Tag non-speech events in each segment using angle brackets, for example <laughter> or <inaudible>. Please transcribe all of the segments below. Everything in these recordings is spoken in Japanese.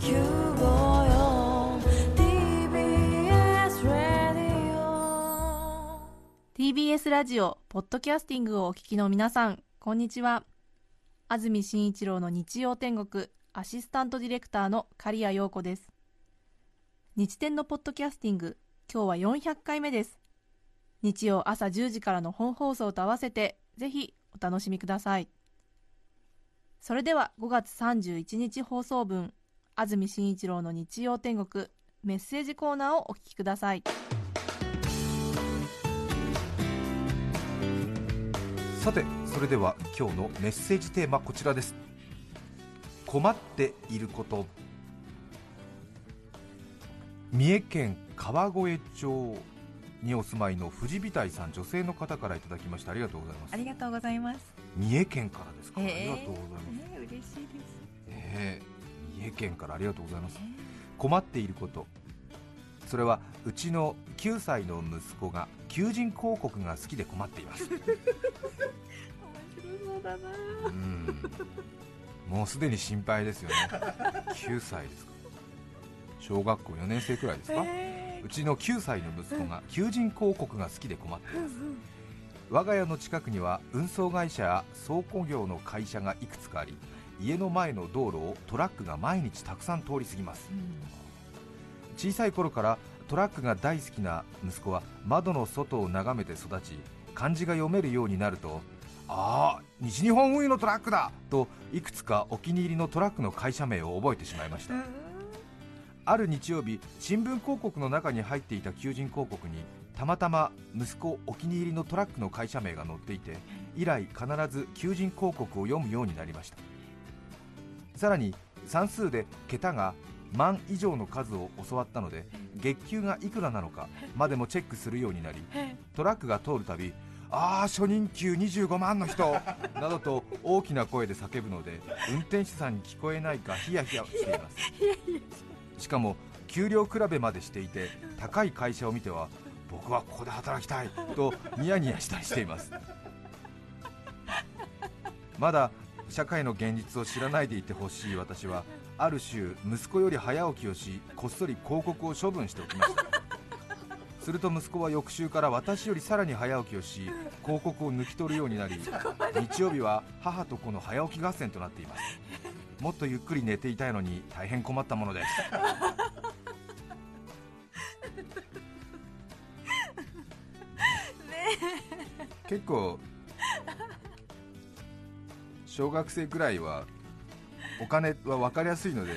TBS ラディオ TBS ラジオポッドキャスティングをお聞きの皆さんこんにちは。安住紳一郎の日曜天国アシスタントディレクターの刈谷陽子です。日天のポッドキャスティング今日は400回目です。日曜朝10時からの本放送と合わせてぜひお楽しみください。それでは5月31日放送分安住紳一郎の日曜天国メッセージコーナーをお聞きください。さてそれでは今日のメッセージテーマこちらです。困っていること。三重県川越町にお住まいの藤美大さん女性の方からいただきましたありがとうございます。ありがとうございます。三重県からですか、へありーがとうございます、ね嬉しいです。えー三重県からありがとうございます。困っていること。それはうちの9歳の息子が求人広告が好きで困っています。面白そうだな。うん。もうすでに心配ですよね。9歳ですか。小学校4年生くらいですか、えうちの9歳の息子が求人広告が好きで困っています。我が家の近くには運送会社や倉庫業の会社がいくつかあり家の前の道路をトラックが毎日たくさん通り過ぎます。小さい頃からトラックが大好きな息子は窓の外を眺めて育ち漢字が読めるようになるとああ西日本運輸のトラックだ！といくつかお気に入りのトラックの会社名を覚えてしまいました。ある日曜日新聞広告の中に入っていた求人広告にたまたま息子お気に入りのトラックの会社名が載っていて以来必ず求人広告を読むようになりましたさらに算数で桁が万以上の数を教わったので月給がいくらなのかまでもチェックするようになりトラックが通るたびああ初任給25万の人 <laughs> などと大きな声で叫ぶので運転手さんに聞こえないかヒヤヒヤしています。<laughs> しかも給料比べまでしていて高い会社を見ては僕はここで働きたいとニヤニヤしたりしています。<laughs> まだ社会の現実を知らないでいてほしい私はある週息子より早起きをしこっそり広告を処分しておきました。すると息子は翌週から私よりさらに早起きをし広告を抜き取るようになり日曜日は母と子の早起き合戦となっています。もっとゆっくり寝ていたいのに大変困ったものです。結構小学生くらいはお金は分かりやすいので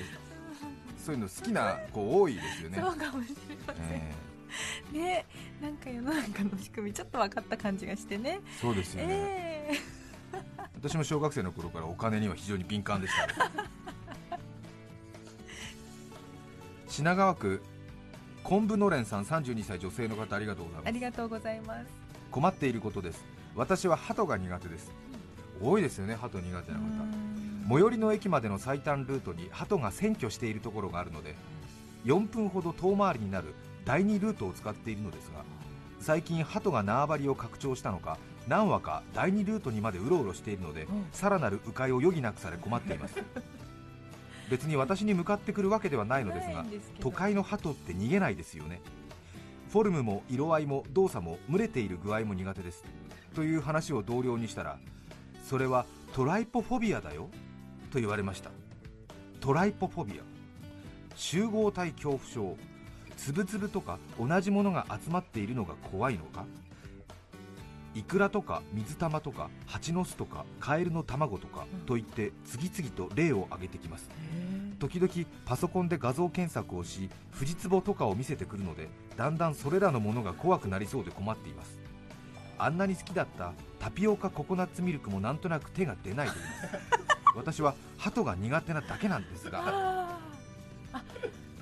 そういうの好きな子多いですよね、そうかもしれません、えねなんか世の中の仕組みちょっと分かった感じがしてね。ーそうですよね、え私も小学生の頃からお金には非常に敏感でしたね。<laughs> 品川区昆布のれんさん32歳女性の方ありがとうございます。ーありがとうございます。困っていることです。私は鳩が苦手です多いですよね鳩苦手な方。最寄りの駅までの最短ルートに鳩が占拠しているところがあるので4分ほど遠回りになる第2ルートを使っているのですが最近鳩が縄張りを拡張したのか何羽か第2ルートにまでうろうろしているので、うん。さらなる迂回を余儀なくされ困っています。<laughs> 別に私に向かってくるわけではないのですが都会の鳩って逃げないですよね。フォルムも色合いも動作も群れている具合も苦手です。という話を同僚にしたらそれはトライポフォビアだよと言われました。トライポフォビア。集合体恐怖症。つぶつぶとか同じものが集まっているのが怖いのか？イクラとか水玉とか蜂の巣とかカエルの卵とかといって次々と例を挙げてきます。時々パソコンで画像検索をしフジツボとかを見せてくるのでだんだんそれらのものが怖くなりそうで困っていますあんなに好きだったタピオカココナッツミルクもなんとなく手が出ないと言います。<laughs> 私は鳩が苦手なだけなんですが。あ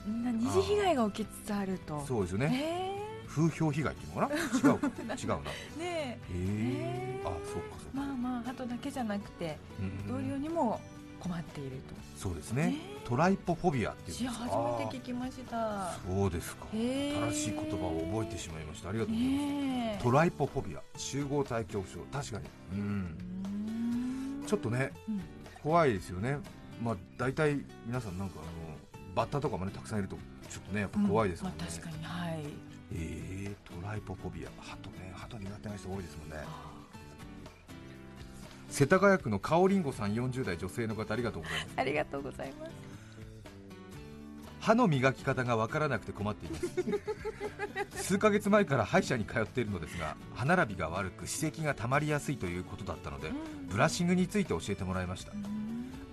二次被害が起きつつあると。そうですよね。へ風評被害っていうのかな？<laughs> 違うか。違うな。へえ。ねえへー。あそうかそうか、えまあまあ鳩だけじゃなくてうん。同僚にも困っていると。そうですね。ねトライポフォビアっていうんです。かめて聞きました。そうですか。へー。正しい言葉を覚えてしまいました。ありがとうございます、ねえ。トライポフォビア集合体恐怖症。確かに。うん。うーん。ちょっとねうん。怖いですよね。まあ大体皆さんなんかあのバッタとかもねたくさんいるとちょっとねやっぱ怖いですもんね、まあ、確かにはい。えー、トライポフォビア。鳩ね鳩苦手な人多いですもんね世田谷区のかおりんごさん40代女性の方ありがとうございます。ありがとうございます。歯の磨き方がわからなくて困っています。数ヶ月前から歯医者に通っているのですが歯並びが悪く歯石が溜まりやすいということだったのでブラッシングについて教えてもらいました。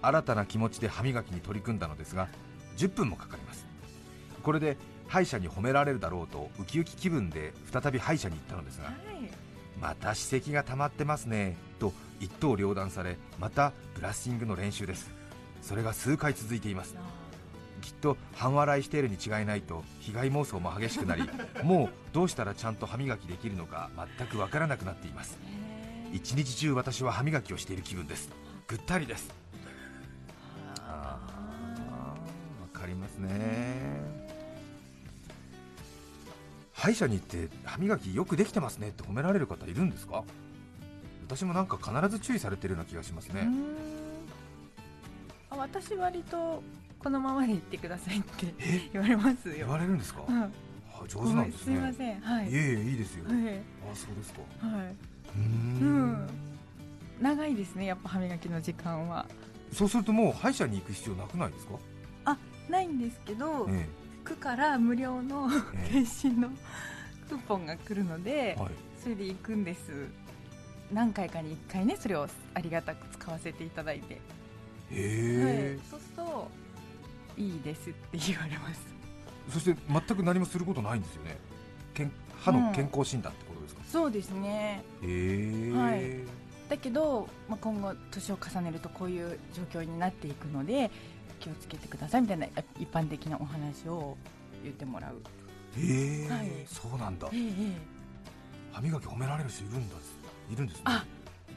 新たな気持ちで歯磨きに取り組んだのですが10分もかかります。これで歯医者に褒められるだろうとウキウキ気分で再び歯医者に行ったのですがはい。また歯石が溜まってますねと一刀両断されまたブラッシングの練習です。それが数回続いています。きっと半笑いしているに違いないと被害妄想も激しくなり <laughs> もうどうしたらちゃんと歯磨きできるのか全くわからなくなっています。一日中私は歯磨きをしている気分です。ぐったりです。あーわかりますね。歯医者に行って歯磨きよくできてますねって褒められる方いるんですか？私もなんか必ず注意されてるような気がしますね、あ私割とこのままで言ってくださいってえ？言われます言よわれるんですか、うん。あ上手なんですすいまねせん。はい。いえいえいいですよ、はい。あそうですか。はい。うん。ん。長いですねやっぱ歯磨きの時間は。そうするともう歯医者に行く必要なくないですか、ないんですけど、え区から無料のええ。検診の <laughs> クーポンが来るので、えはい。それで行くんです何回かに1回ねそれをありがたく使わせていただいて、へえ、はい、そうするといいですって言われます。そして全く何もすることないんですよね。けん歯の健康診断ってことですか、そうですね。へえ、はい。だけど、まあ、今後年を重ねるとこういう状況になっていくので気をつけてくださいみたいな一般的なお話を言ってもらう。へえ、はい。そうなんだ。ええ。歯磨き褒められる人いるんだいるんですね。あ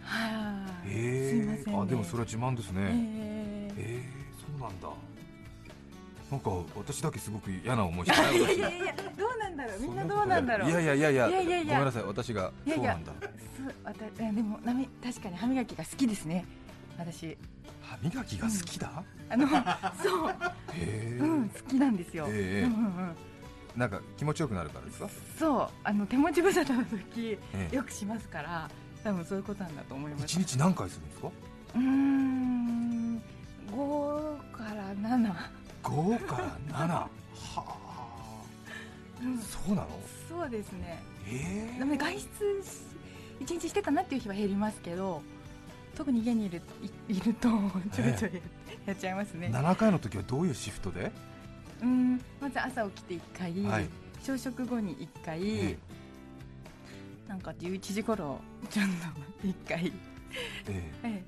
はい、へえすいません、ね、あでもそれは自慢ですね、ええ。へえそうなんだ。なんか私だけすごく嫌な思いして。ないいやいやいやどうなんだろう。みんなどうなんだろう。いやいやいや。いやいやいや。いやごめんなさい。私がいやいうなんだ。そうわたえでもなみ確かに歯磨きが好きですね。私。歯磨きが好きだ、あのそう、うん、好きなんですよ、ええ。うんうんうん、なんか気持ちよくなるからですか、そうあの手持ち無沙汰の時ええ。よくしますから多分そういうことなんだと思います。一日何回するんですか？うーん5から7 5から7はあ。うん。そうなの？そうですね。えでも外出し一日してたなっていう日は減りますけど特に家にいるい <laughs> いるとちょいちょいやっちゃいますね、7回の時はどういうシフトで、うんまず朝起きて1回、はい。朝食後に1回、えなんか11時頃ちょっと1回、ええ。え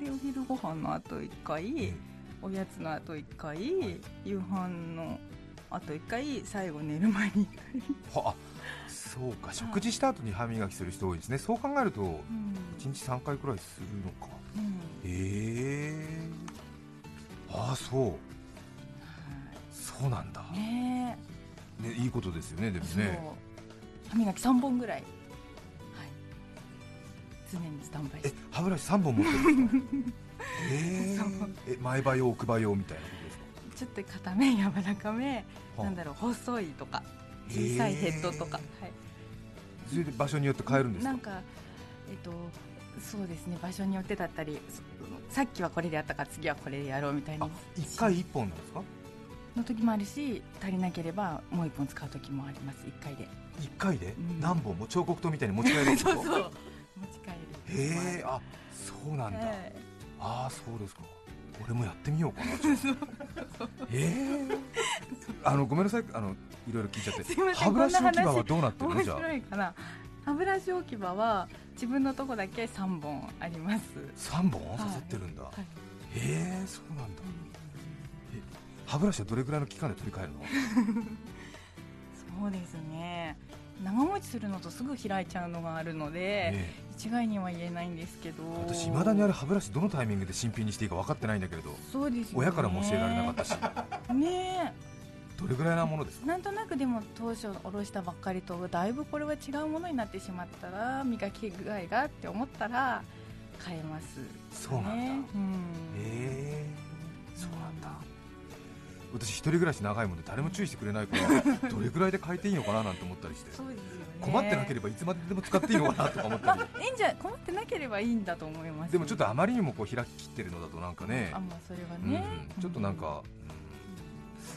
え。でお昼ご飯の後1回、ええ。おやつの後1回、夕飯の後1回最後寝る前に1回、はあそうか。食事した後に歯磨きする人多いですね。そう考えるとうん。1日3回くらいするのか。うん。へえ。ああそうそうなんだ、はいね。ね、いいことですよねでもね。歯磨き3本ぐらい、はい、常にスタンバイしえて歯ブラシ3本持ってるんですか？<laughs> へそうええ前歯用奥歯用みたいなことですか？ちょっと硬め柔らかめはあ。なんだろう細いとか小さいヘッドとか、はい、それで場所によって変えるんですか？なんかえっとそうですね。場所によってだったりそさっきはこれでやったから次はこれでやろうみたいあに1回1本なんですか？の時もあるし足りなければもう一本使う時もあります。1回で。1回で？うん。何本も？彫刻刀みたいに持ち帰るんですかそうそう。持ち帰る。へえ。あそうなんだ、はい。ああそうですか。俺もやってみようかな <laughs> ええ <laughs> あのごめんなさい。あのいろいろ聞いちゃって。歯ブラシ置き場はどうなってるの？面じゃあ。白いかな。歯ブラシ置き場は自分のとこだけ3本あります。3本？刺さってるんだ、はい。へえそうなんだ歯ブラシはどれぐらいの期間で取り替えるの？そうですね。長持ちするのとすぐ開いちゃうのがあるので、え一概には言えないんですけど。え私いまだにあれ歯ブラシどのタイミングで新品にしていいか分かってないんだけれどそうですよね。親からも教えられなかったし。ねどれぐらいなものですなんとなくでも当初おろしたばっかりとだいぶこれは違うものになってしまったら磨き具合がって思ったら変えますそうなんだ、ねうん。へえ。そうなんだ私一人暮らし長いもんで誰も注意してくれないから <laughs> どれぐらいで変えていいのかななんて思ったりして。ね。困ってなければいつまででも使っていいのかなとか思ったり。<laughs> いいんじゃ困ってなければいいんだと思います。でもちょっとあまりにもこう開ききってるのだとなんかね。あまあそれはうんね、ちょっとなんか、うん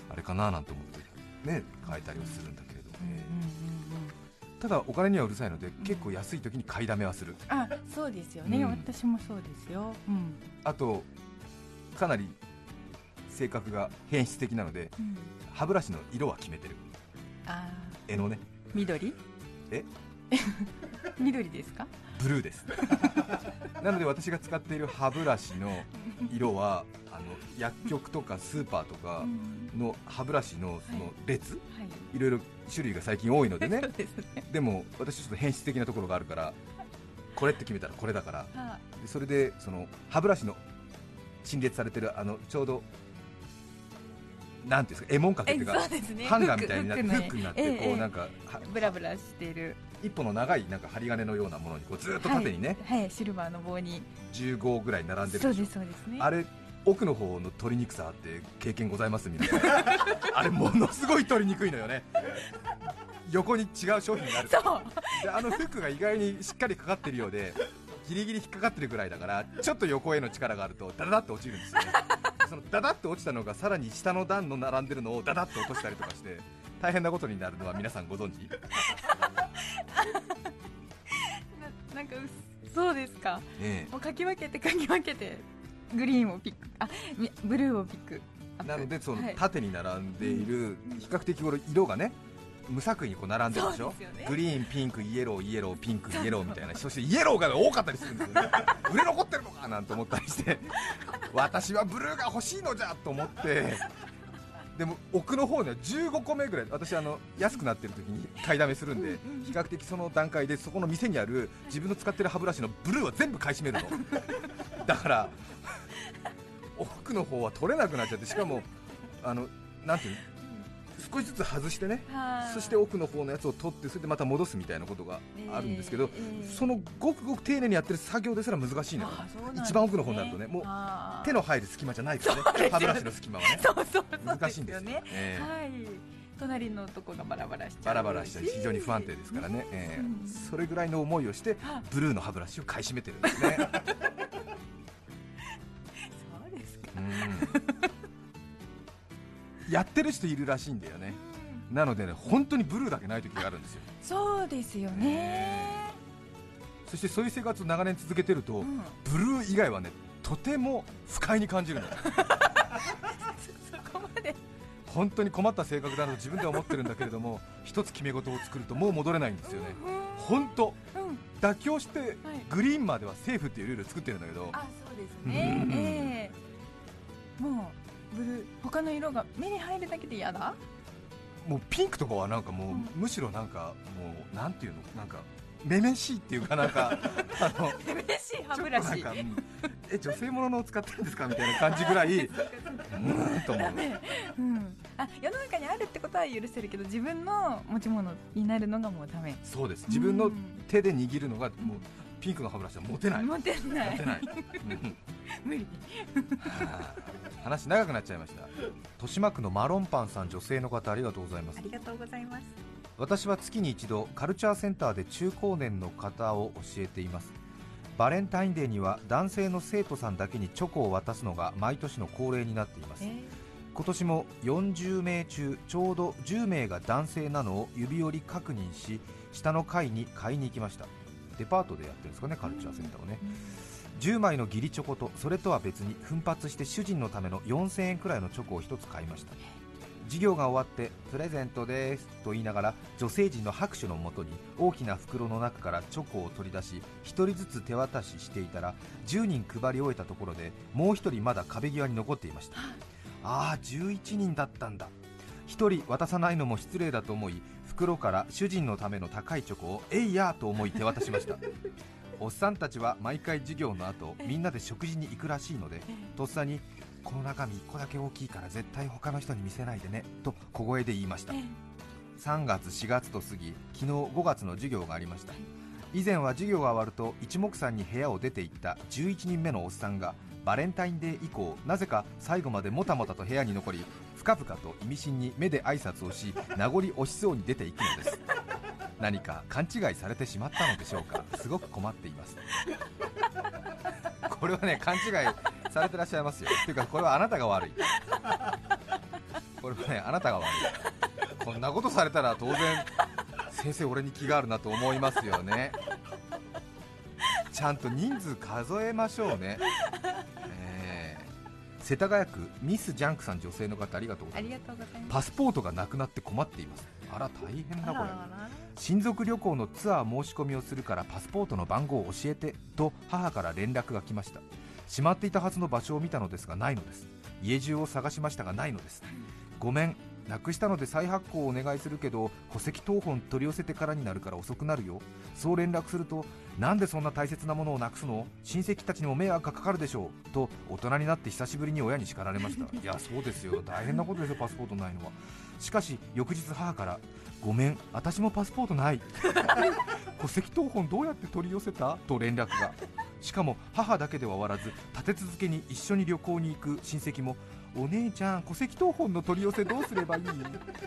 あれかななんて思ってね変えたりはするんだけれどもね。うん。ただお金にはうるさいので結構安い時に買いだめはする。あそうですよね、うん。私もそうですよ、うん。あとかなり性格が変質的なのでうん、歯ブラシの色は決めてる。あ絵のね。ー緑？え？<laughs> 緑ですか？ブルーです。<laughs> なので私が使っている歯ブラシの色はあの薬局とかスーパーとかうん。の歯ブラシのその列、はい。い、ろい。ろ種類が最近多いのでね。<laughs> ですね。でも私ちょっと変質的なところがあるからこれって決めたらこれだから。それでその歯ブラシの陳列されてるあのちょうどなんていうんですか絵文掛けっていうか <laughs> ハンガーみたいになってフフックになってええ。こうなんかはブラブラしている。一本の長いなんか針金のようなものにこうずっと縦にね、はい、はいシルバーの棒に。15ぐらい並んでるそうですそうですね。あれ奥の方の取りにくさって経験ございます皆さんあれものすごい取りにくいのよね。横に違う商品がある。そう。であのフックが意外にしっかりかかってるようでギリギリ引っかかってるぐらいだからちょっと横への力があるとダダダッと落ちるんですよねそのダダッと落ちたのがさらに下の段の並んでるのをダダッと落としたりとかして大変なことになるのは皆さんご存知？<laughs> ななんかそうですか。えもうかき分けてかき分けてグリーンをピックあみブルーをピック。なのでそのはい。縦に並んでいる比較的これ色がね無作為にこう並んでるでしょ？ね。グリーン、ピンク、イエロー、イエロー、ピンク、イエローみたいなそしてイエローが多かったりするんですよね。売れ残ってるのかなんて思ったりして私はブルーが欲しいのじゃと思ってでも奥の方には15個目ぐらい私あの安くなってる時に買いだめするんで比較的その段階でそこの店にある自分の使ってる歯ブラシのブルーは全部買い占めるの。だから奥の方は取れなくなっちゃってしかもあのなんていうの？少しずつ外してねはい。そして奥の方のやつを取ってそれでまた戻すみたいなことがあるんですけど、そのごくごく丁寧にやってる作業ですら難しいのよ一番奥の方になるとねもう手の入る隙間じゃないからね歯ブラシの隙間はね。そうそうそう難しいんですよ。ねええ。はい。隣のとこがバラバラしちゃうバラバラしたり非常に不安定ですからね、ええ。うんそれぐらいの思いをしてあブルーの歯ブラシを買い占めてるんですね。<laughs> そうですか。うんやってる人いるらしいんだよね。なのでね本当にブルーだけない時があるんですよ。そうですよね。そしてそういう生活を長年続けてると、うん。ブルー以外はねとても不快に感じるの。<laughs> そこまで。本当に困った性格だと自分では思ってるんだけれども <laughs> 一つ決め事を作るともう戻れないんですよね。本当。うん。妥協してグリーンまではセーフっていうルールを作ってるんだけど。あそうですね。うん。ええ。もうブルー他の色が目に入るだけで嫌だ？もうピンクとかはなんかもう、うん。むしろなんかもうなんていうのなんかめめしいっていうかなんか <laughs> あの嬉しい歯ブラシ。え女性もののを使ってるんですかみたいな感じぐらい <laughs> うーんと思う。うん、あ世の中にあるってことは許せるけど自分の持ち物になるのがもうダメ。そうです。自分の手で握るのがもうピンクの歯ブラシは持てない。持持てない。てない、うん無理。はあ話長くなっちゃいました。豊島区のマロンパンさん女性の方ありがとうございます。ありがとうございます。私は月に一度カルチャーセンターで中高年の方を教えています。バレンタインデーには男性の生徒さんだけにチョコを渡すのが毎年の恒例になっています。え今年も40名中ちょうど10名が男性なのを指折り確認し下の階に買いに行きましたデパートでやってるんですかねカルチャーセンターをね。10枚の義理チョコとそれとは別に奮発して主人のための4000円くらいのチョコを1つ買いました。授業が終わってプレゼントですと言いながら女性陣の拍手のもとに大きな袋の中からチョコを取り出し1人ずつ手渡ししていたら10人配り終えたところでもう1人まだ壁際に残っていました。あ。あ11人だったんだ。1人渡さないのも失礼だと思い袋から主人のための高いチョコをえいやーと思い手渡しました。<laughs> おっさんたちは毎回授業の後みんなで食事に行くらしいのでとっさにこの中身1個だけ大きいから絶対他の人に見せないでねと小声で言いました。3月4月と過ぎ昨日5月の授業がありました。以前は授業が終わると一目散に部屋を出て行った11人目のおっさんがバレンタインデー以降なぜか最後までもたもたと部屋に残り深々と意味深に目で挨拶をし名残惜しそうに出ていくのです。何か勘違いされてしまったのでしょうか？すごく困っています。これはね勘違いされてらっしゃいますよ。っていうかこれはあなたが悪い。これはねあなたが悪い。こんなことされたら当然先生俺に気があるなと思いますよね。ちゃんと人数数えましょうね、世田谷区ミスジャンクさん女性の方ありがとうござあいます。パスポートがなくなって困っています。あら大変だこれ。親族旅行のツアー申し込みをするからパスポートの番号を教えてと母から連絡が来ました。しまっていたはずの場所を見たのですがないのです。家中を探しましたがないのです。ごめんなくしたので再発行をお願いするけど戸籍謄本取り寄せてからになるから遅くなるよ。そう連絡するとなんでそんな大切なものをなくすの？親戚たちにも迷惑がかかるでしょう？と大人になって久しぶりに親に叱られました。いやそうですよ。大変なことですよパスポートないのは。しかし翌日母からごめん私もパスポートない。<laughs> 戸籍謄本どうやって取り寄せた？と連絡が。しかも母だけでは終わらず立て続けに一緒に旅行に行く親戚もお姉ちゃん戸籍謄本の取り寄せどうすればいい？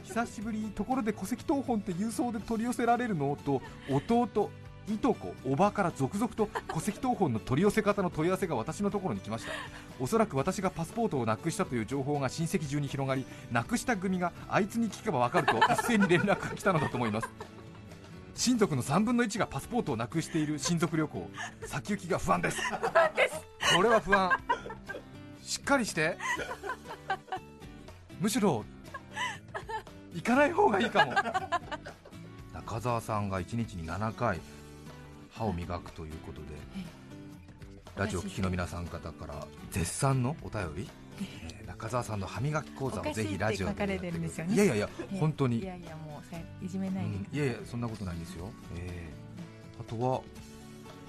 久しぶりところで戸籍謄本って郵送で取り寄せられるの？と弟いとこ、おばから続々と戸籍謄本の取り寄せ方の問い合わせが私のところに来ました。おそらく私がパスポートをなくしたという情報が親戚中に広がりなくした組があいつに聞けばわかると一斉に連絡が来たのだと思います。親族の3分の1がパスポートをなくしている親族旅行。先行きが不安です。これは不安しっかりして。<laughs> むしろ行かない方がいいかも。中澤さんが1日に7回歯を磨くということでラジオ聴きの皆さん方から絶賛のお便り、えー中澤さんの歯磨き講座をぜひラジオでね。いやいやいやええ。本当に。いやいやもうさいじめないでうんいやいやそんなことないんですよ、えーあとは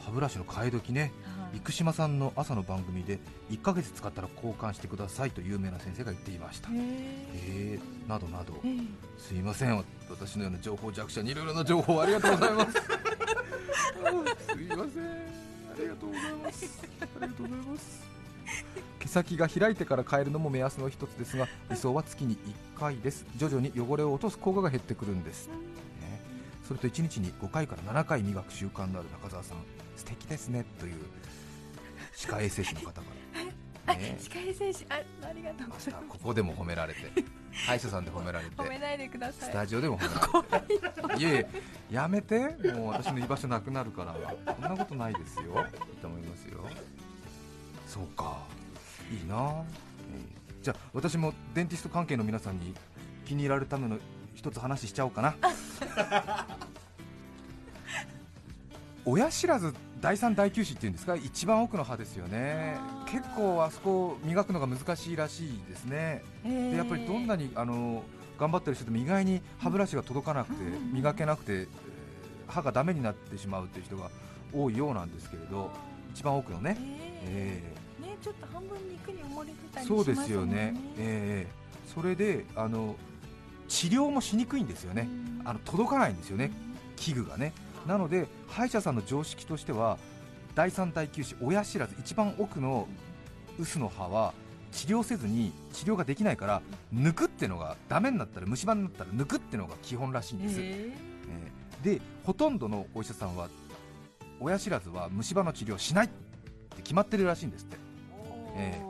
歯ブラシの替え時ね。はい生島さんの朝の番組で1ヶ月使ったら交換してくださいと有名な先生が言っていました。へえー、などなど。ええ。えすいません。私のような情報弱者にいろいろな情報をありがとうございます。<laughs> すいません。ありがとうございます。ありがとうございます。毛先が開いてから変えるのも目安の一つですが理想は月に1回です。徐々に汚れを落とす効果が減ってくるんです、ね、それと1日に5回から7回磨く習慣のある中澤さん素敵ですね。という歯科衛生士の方から、ね、歯科衛生士あありがとうごまざいまたここでも褒められて。歯医者さんで褒められて。す褒めないでください。スタジオでも褒められて。いえいえやめて。もう私の居場所なくなるから。そんなことないですよ。いいと思いますよ。そうか。いいな、えーじゃあ私もデンティスト関係の皆さんに気に入られるための一つ話しちゃおうかな。<laughs> 親知らず第三第九歯っていうんですか？一番奥の歯ですよね。結構あそこを磨くのが難しいらしいですね。でやっぱりどんなにあの頑張ってる人でも意外に歯ブラシが届かなくて、磨けなくて、えー歯がダメになってしまうっていう人が多いようなんですけれど一番奥のね、えええねちょっと半分肉に埋もれてたーりしますね。そうですよね、えー。それであの治療もしにくいんですよね、うん。あの届かないんですよね、器具がね。なので歯医者さんの常識としては第三第九歯親知らず一番奥の臼の歯は治療せずに治療ができないから抜くってのがダメになったら虫歯になったら抜くってのが基本らしいんです、え。えーでほとんどのお医者さんは親知らずは虫歯の治療しないって決まってるらしいんですって。え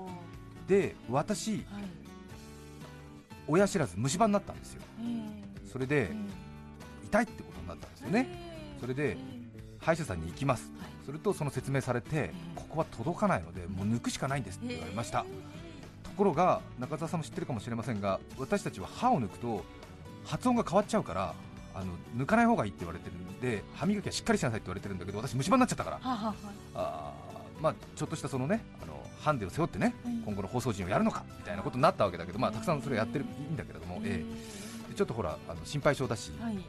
で私はい。親知らず虫歯になったんですよ。えそれでえ痛いってことになったんですよねそれで歯医者さんに行きます。はいするとその説明されてえここは届かないのでもう抜くしかないんですって言われました。ところが中澤さんも知ってるかもしれませんが私たちは歯を抜くと発音が変わっちゃうからあの抜かない方がいいって言われてるんで歯磨きはしっかりしなさいって言われてるんだけど私虫歯になっちゃったから。はあはあは。あーまあちょっとしたそのねあのハンデを背負ってねはい今後の放送陣をやるのかみたいなことになったわけだけどまあたくさんそれやってるいいんだけれども、ええ。でちょっとほらあの心配性だしはい。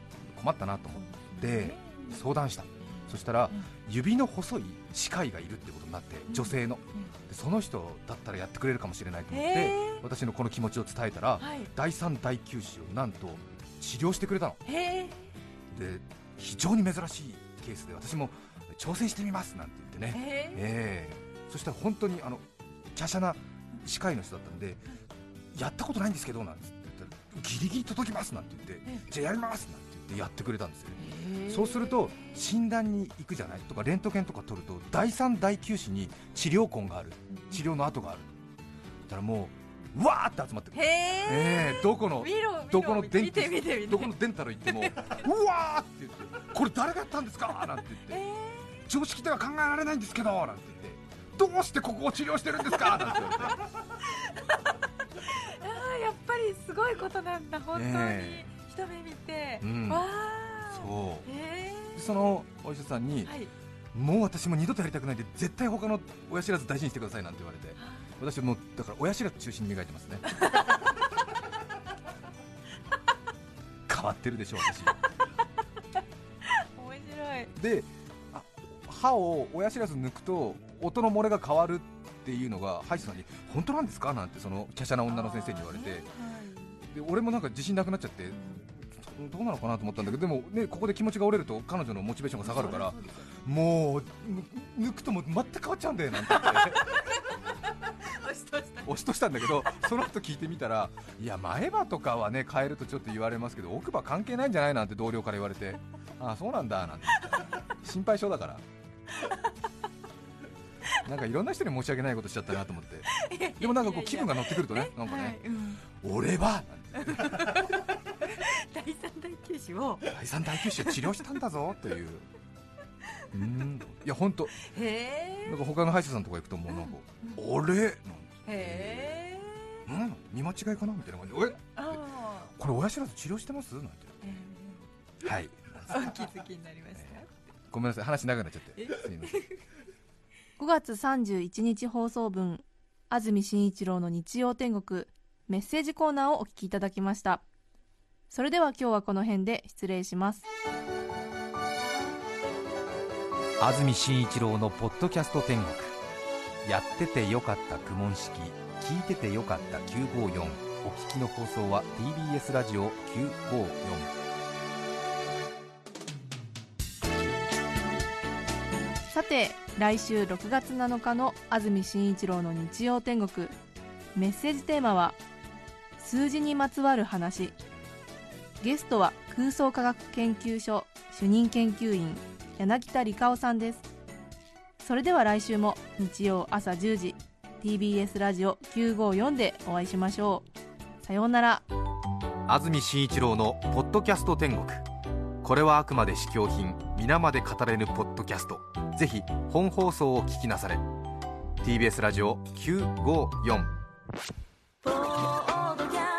困ったなと思って相談した。そしたら指の細い歯科医がいるってことになって女性の。でその人だったらやってくれるかもしれないと思って、私のこの気持ちを伝えたら、はい。第3第9子をなんと治療してくれたの。で非常に珍しいケースで私も挑戦してみますなんて言ってね、へえ。ええ。そしたら本当にあの華奢な歯科医の人だったんでやったことないんですけどなんて言ったらギリギリ届きますなんて言ってじゃあやりますなんて。言ってやってくれたんですよ。そうすると診断に行くじゃないとかレントゲンとか取ると第3第9子に治療痕がある。治療の跡がある。だからもううわーって集まってくる。へええーどこのどこの電見て見て見て。どこのデンタル行っても <laughs> うわーって言ってこれ誰がやったんですか？なんて言って。常識では考えられないんですけどなんて言って。どうしてここを治療してるんですか？なんて言われて。<laughs> あーやっぱりすごいことなんだ本当に、ね一目見て、うん。わあ。そう。へでそのお医者さんにえ、はい。もう私も二度とやりたくないんで絶対他の親知らず大事にしてくださいなんて言われて。私はもうだから親知らず中心に磨いてますね。<laughs> 変わってるでしょ私。面白い。であ歯を親知らず抜くと音の漏れが変わるっていうのが歯医者さんに本当なんですか？なんてその華奢な女の先生に言われて。はいで俺もなんか自信なくなっちゃってどうなのかなと思ったんだけどでもねここで気持ちが折れると彼女のモチベーションが下がるからもうぬ抜くともう全く変わっちゃうんだよなんて言って。<laughs> 押しとした。んだけどその後聞いてみたらいや前歯とかはね変えるとちょっと言われますけど奥歯関係ないんじゃないなんて同僚から言われてああそうなんだなんて心配性だから。なんかいろんな人に申し訳ないことしちゃったなと思って。でもなんかこう気分が乗ってくるとねなんかね、俺は <laughs> 第三第九子を。第三第九種治療したんだぞという。うーん。いや本当。へなんか他の歯医者さんとか行くともうなんか「俺?」なんへえ。うん。見間違いかなみたいな感じで「え？あこれ親知らず治療してます?」なんて。あはい。お気づきになりました？ごめんなさい話長くなっちゃって。すいません。5月31日放送分安住紳一郎の日曜天国メッセージコーナーをお聞きいただきました。それでは今日はこの辺で失礼します。安住紳一郎の「ポッドキャスト天国」やっててよかった苦問式。聞いててよかった954お聞きの放送は TBS ラジオ954さて来週6月7日の安住紳一郎の日曜天国。メッセージテーマは数字にまつわる話。ゲストは空想科学研究所主任研究員柳田理香さんです。それでは来週も日曜朝10時 TBS ラジオ954でお会いしましょう。さようなら。安住紳一郎の「ポッドキャスト天国」これはあくまで試供品皆まで語れぬポッドキャスト。ぜひ本放送を聞きなされ。TBS ラジオ954 all the guys.